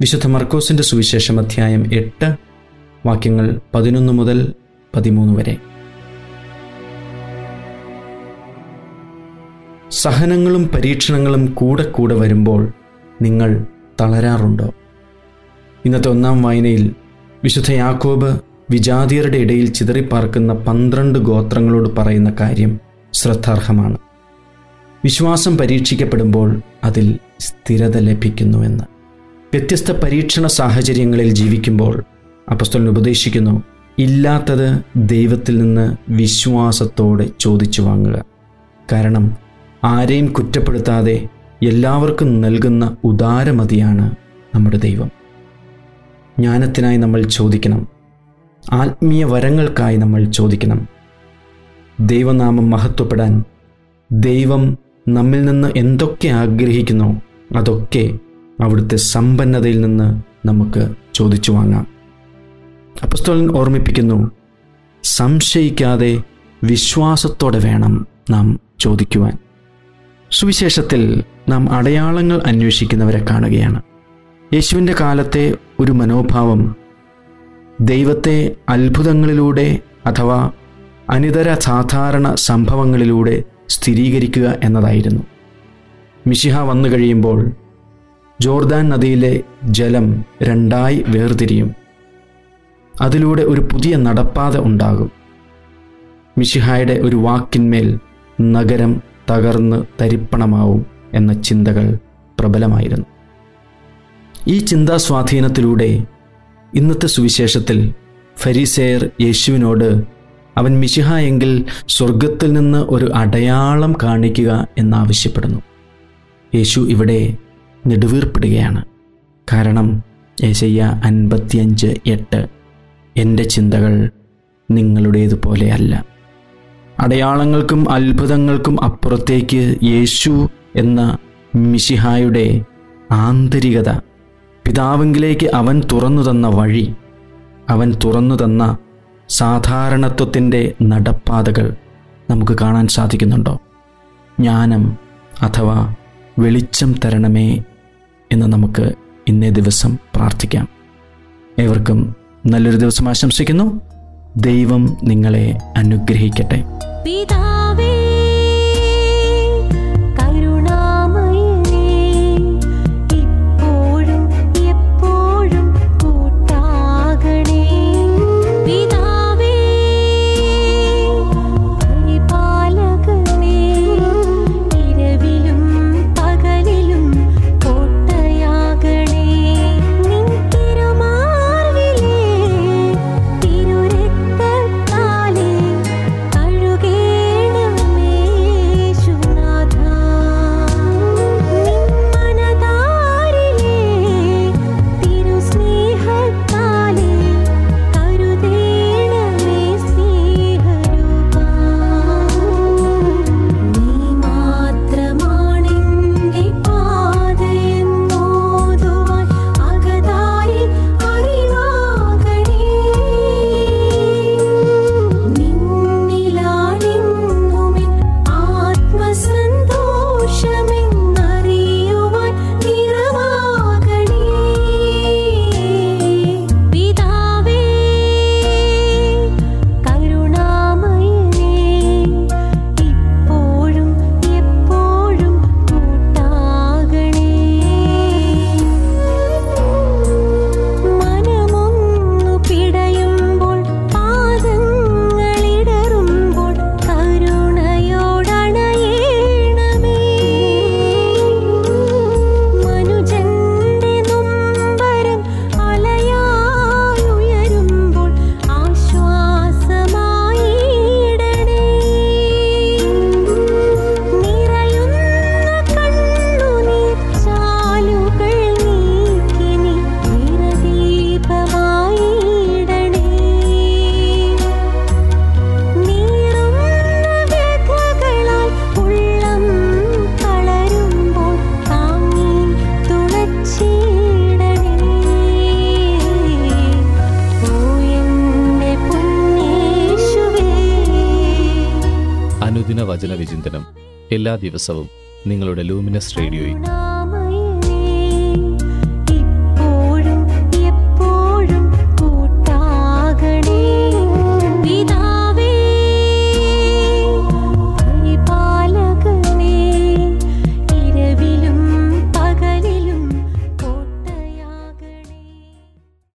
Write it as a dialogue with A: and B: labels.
A: വിശുദ്ധ മർക്കോസിന്റെ സുവിശേഷം അധ്യായം എട്ട് വാക്യങ്ങൾ പതിനൊന്ന് മുതൽ പതിമൂന്ന് വരെ. സഹനങ്ങളും പരീക്ഷണങ്ങളും കൂടെ കൂടെ വരുമ്പോൾ നിങ്ങൾ തളരാറുണ്ടോ? ഇന്നത്തെ ഒന്നാം വായനയിൽ വിശുദ്ധ യാക്കോബ് വിജാതിയരുടെ ഇടയിൽ ചിതറിപ്പാർക്കുന്ന പന്ത്രണ്ട് ഗോത്രങ്ങളോട് പറയുന്ന കാര്യം ശ്രദ്ധാർഹമാണ്. വിശ്വാസം പരീക്ഷിക്കപ്പെടുമ്പോൾ അതിൽ സ്ഥിരത ലഭിക്കുന്നുവെന്ന്. വ്യത്യസ്ത പരീക്ഷണ സാഹചര്യങ്ങളിൽ ജീവിക്കുമ്പോൾ അപ്പസ്തോലൻ ഉപദേശിക്കുന്നു ഇല്ലാത്തത് ദൈവത്തിൽ നിന്ന് വിശ്വാസത്തോടെ ചോദിച്ചു വാങ്ങുക. കാരണം ആരെയും കുറ്റപ്പെടുത്താതെ എല്ലാവർക്കും നൽകുന്ന ഉദാരമതിയാണ് നമ്മുടെ ദൈവം. ജ്ഞാനത്തിനായി നമ്മൾ ചോദിക്കണം. ആത്മീയ വരങ്ങൾക്കായി നമ്മൾ ചോദിക്കണം. ദൈവനാമം മഹത്വപ്പെടാൻ ദൈവം നമ്മിൽ നിന്ന് എന്തൊക്കെ ആഗ്രഹിക്കുന്നു അതൊക്കെ അവിടുത്തെ സമ്പന്നതയിൽ നിന്ന് നമുക്ക് ചോദിച്ചു വാങ്ങാം. അപ്പസ്തോലൻ ഓർമ്മിപ്പിക്കുന്നു സംശയിക്കാതെ വിശ്വാസത്തോടെ വേണം നാം ചോദിക്കുവാൻ. സുവിശേഷത്തിൽ നാം അടയാളങ്ങൾ അന്വേഷിക്കുന്നവരെ കാണുകയാണ്. യേശുവിന്റെ കാലത്തെ ഒരു മനോഭാവം ദൈവത്തെ അത്ഭുതങ്ങളിലൂടെ അഥവാ അനിതര സാധാരണ സംഭവങ്ങളിലൂടെ സ്ഥിരീകരിക്കുക എന്നതായിരുന്നു. മിശിഹ വന്നു കഴിയുമ്പോൾ ജോർദാൻ നദിയിലെ ജലം രണ്ടായി വേർതിരിയും. അതിലൂടെ ഒരു പുതിയ നടപ്പാത ഉണ്ടാകും. മിഷിഹായുടെ ഒരു വാക്കിന്മേൽ നഗരം തകർന്ന് തരിപ്പണമാവും എന്ന ചിന്തകൾ പ്രബലമായിരുന്നു. ഈ ചിന്താ സ്വാധീനത്തിലൂടെ ഇന്നത്തെ സുവിശേഷത്തിൽ ഫരീസേയർ യേശുവിനോട് അവൻ മിശിഹ എങ്കിൽ സ്വർഗത്തിൽ നിന്ന് ഒരു അടയാളം കാണിക്കുക എന്നാവശ്യപ്പെടുന്നു. യേശു ഇവിടെ നെടുവീർപ്പിടുകയാണ്. കാരണം ഏശയ്യ അൻപത്തിയഞ്ച് എട്ട് എന്റെ ചിന്തകൾ നിങ്ങളുടേതുപോലെയല്ല അടയാളങ്ങൾക്കും അത്ഭുതങ്ങൾക്കും അപ്പുറത്തേക്ക് യേശു എന്ന മിഷിഹായുടെ ആന്തരികത പിതാവിങ്കിലേക്ക് അവൻ തുറന്നു തന്ന വഴി അവൻ തുറന്നു തന്ന സാധാരണത്വത്തിന്റെ നടപ്പാതകൾ നമുക്ക് കാണാൻ സാധിക്കുന്നുണ്ടോ? ജ്ഞാനം അഥവാ വെളിച്ചം തരണമേ എന്ന് നമുക്ക് ഇന്നേ ദിവസം പ്രാർത്ഥിക്കാം. ഏവർക്കും നല്ലൊരു ദിവസം ആശംസിക്കുന്നു. ദൈവം നിങ്ങളെ അനുഗ്രഹിക്കട്ടെ.
B: പിതാവേ
C: അനുദിന വചന വിചിന്തനം എല്ലാ ദിവസവും നിങ്ങളുടെ ലൂമിനസ് റേഡിയോയിൽ.